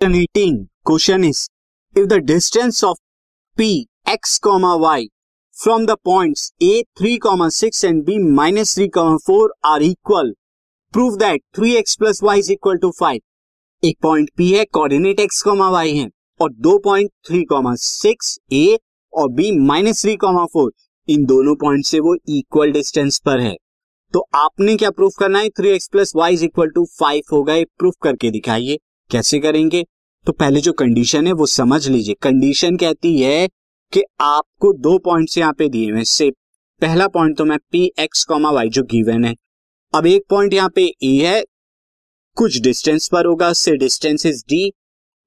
18 question is if the distance of P X comma Y from the points A three comma six and B minus three comma four are equal prove that three X plus Y is equal to five एक point P है coordinate X comma Y है, और दो point three comma six A और B minus three comma four इन दोनों point से वो equal distance पर है। तो आपने क्या प्रूफ करना है? Three X plus Y is equal to five होगा, ये प्रूफ करके दिखाइए। कैसे करेंगे? तो पहले जो कंडीशन है, वो समझ लीजिए। कंडीशन कहती है कि आपको दो पॉइंट्स यहाँ पे दिए हुए से पहला पॉइंट तो मैं पी एक्स कॉमा वाई जो गिवन है। अब एक पॉइंट यहाँ पे ए है। कुछ डिस्टेंस पर होगा। उससे डिस्टेंस इज़ डी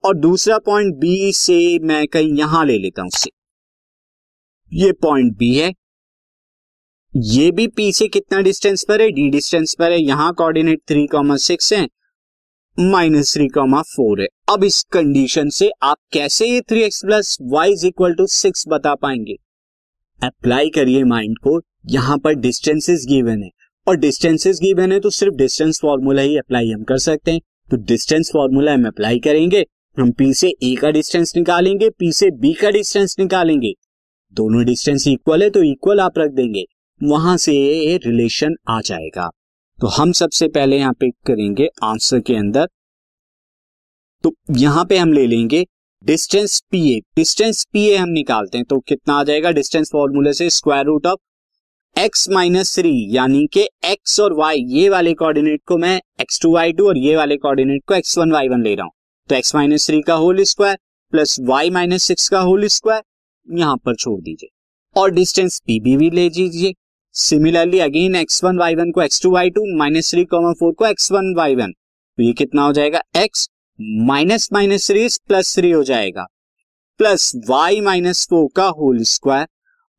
और दूसरा पॉइंट बी से मैं कहीं यहाँ ले लेता हूँ। उससे ये पॉइंट बी है। ये भी पी से कितना डिस्टेंस पर है? डी डिस्टेंस पर है। यहाँ कोऑर्डिनेट थ्री कॉमा सिक्स है। माइनस थ्री कॉमा फोर है। अब इस कंडीशन से आप कैसे ये three X plus Y is equal to six बता पाएँगे? अप्लाई करिए माइंड को। यहाँ पर डिस्टेंसेस गिवन है। और डिस्टेंसेस गिवन है तो सिर्फ़ डिस्टेंस फॉर्मूला ही अप्लाई हम कर सकते हैं। तो डिस्टेंस फॉर्मूला हम अप्लाई करेंगे। हम पी से ए का डिस्टेंस निकालेंगे पी से बी का डिस्टेंस निकालेंगे। दोनों डिस्टेंस इक्वल है तो इक्वल आप रख देंगे। वहाँ से ये रिलेशन आ जाएगा। तो हम सबसे पहले यहाँ पे करेंगे आंसर के अंदर। तो यहाँ पे हम ले लेंगे distance P A distance P A हम निकालते हैं तो कितना आ जाएगा? डिस्टेंस फॉर्मूले से square root of X minus three यानी कि एक्स और वाई ये वाले कोऑर्डिनेट को मैं एक्स टू वाई टू और ये वाले कोऑर्डिनेट को एक्स वन वाई वन ले रहा हूँ। तो एक्स माइनस थ्री का whole square plus Y minus six का होल स्क्वायर यहाँ पर छोड़ दीजिए। और डिस्टेंस पी बी भी ले लीजिए। Similarly again X one Y one को X two Y two minus three comma four को एक्स वन वाई वन तो ये कितना हो जाएगा? X minus minus three plus three हो जाएगा। प्लस वाई माइनस फोर का होल स्क्वायर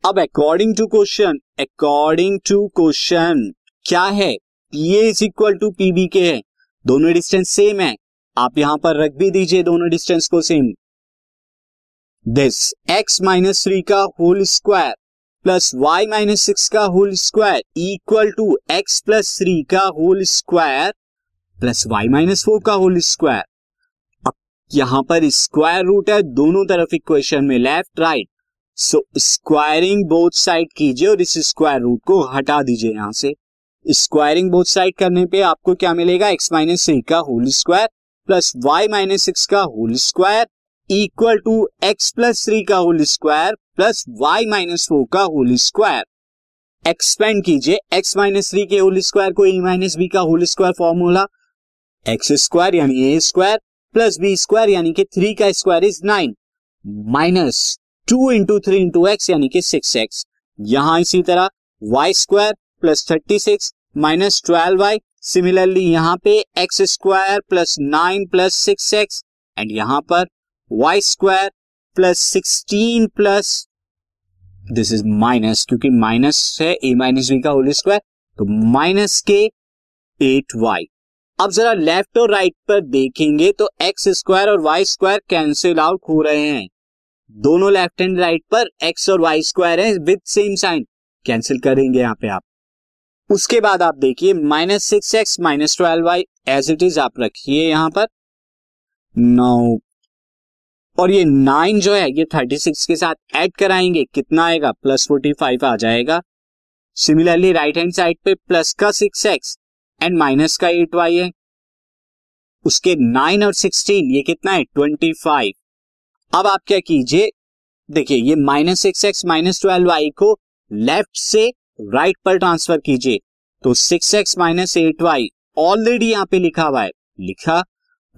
अब according to question according to question क्या है? P is equal to PB के है। दोनों डिस्टेंस सेम है। आप यहाँ पर रख भी दीजिए दोनों डिस्टेंस को same this X minus three का whole square plus Y minus six का whole square equal to X plus three का whole square plus Y minus four का होल स्क्वायर अब यहाँ पर स्क्वायर रूट है, दोनों तरफ़ इक्वेशन में left right so squaring both side कीजिए और इस स्क्वायर रूट को हटा दीजिए यहाँ से। स्क्वायरिंग बोथ साइड करने पे आपको क्या मिलेगा? एक्स माइनस थ्री का whole square plus Y minus six का whole square equal to X plus three का whole square plus Y minus four का होल स्क्वायर एक्सपेंड कीजिए एक्स माइनस थ्री के होल स्क्वायर को ए माइनस बी का whole square formula X square यानी A square plus B square यानी कि three का square is nine minus two into three into X यानी कि सिक्स एक्स यहाँ इसी तरह Y square plus thirty six minus twelve Y similarly यहाँ पे X square plus nine plus six X and यहाँ पर Y square plus sixteen plus this is minus क्योंकि माइनस है ए माइनस बी का होल स्क्वायर तो माइनस के eight Y अब जरा लेफ़्ट और राइट पर देखेंगे तो एक्स स्क्वायर और वाई स्क्वायर कैंसिल आउट हो रहे हैं। दोनों लेफ़्ट एंड राइट पर एक्स और वाई स्क्वायर है विद सेम साइन कैंसिल करेंगे यहाँ पे आप। उसके बाद आप देखिए minus six X minus twelve Y as it is आप रखिए यहाँ पर। नौ और ये नाइन जो है, ये थर्टी सिक्स के साथ ऐड कराएँगे, कितना आएगा? प्लस फोर्टी फाइव आ जाएगा। सिमिलरली राइट हैंड साइड पे प्लस का सिक्स एक्स एंड माइनस का एट वाई है। उसके नाइन और सिक्सटीन ये कितना है? ट्वेंटी फाइव अब आप क्या कीजिए? देखिए, ये minus six X minus twelve Y को लेफ़्ट से राइट पर ट्रांसफ़र कीजिए। तो six X minus eight Y already यहाँ पे लिखा हुआ है। लिखा।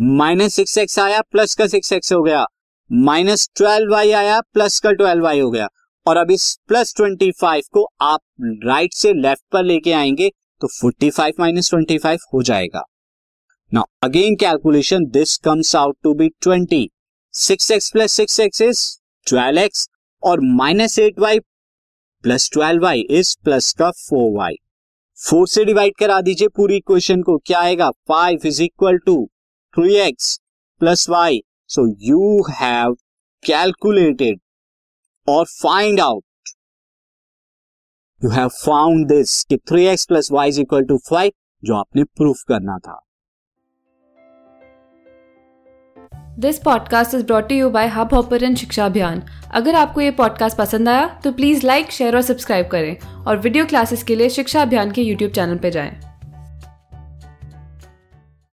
माइनस सिक्स एक्स आया प्लस का सिक्स एक्स हो गया। माइनस ट्वेल्व वाई आया, प्लस का ट्वेल्व वाई हो गया। और अब इस प्लस ट्वेंटी फाइव को आप राइट से लेफ़्ट पर लेके आएँगे तो forty five minus twenty five हो जाएगा। Now again calculation this comes out to be twenty. Six X plus six X is twelve X और minus eight Y plus twelve Y is plus का four Y. Four से divide करा दीजिए पूरी equation को, क्या आएगा? Five is equal to three X plus Y So you have calculated or find out. You have found this कि 3x plus y is equal to 5 जो आपने प्रूफ करना था this podcast is brought you by Hubhopper Shiksha Abhiyan अगर आपको ये podcast पसंद आया तो प्लीज़ लाइक शेयर और सब्सक्राइब करें और वीडियो क्लासेस के लिए शिक्षा अभियान के यूट्यूब चैनल पर जाएँ।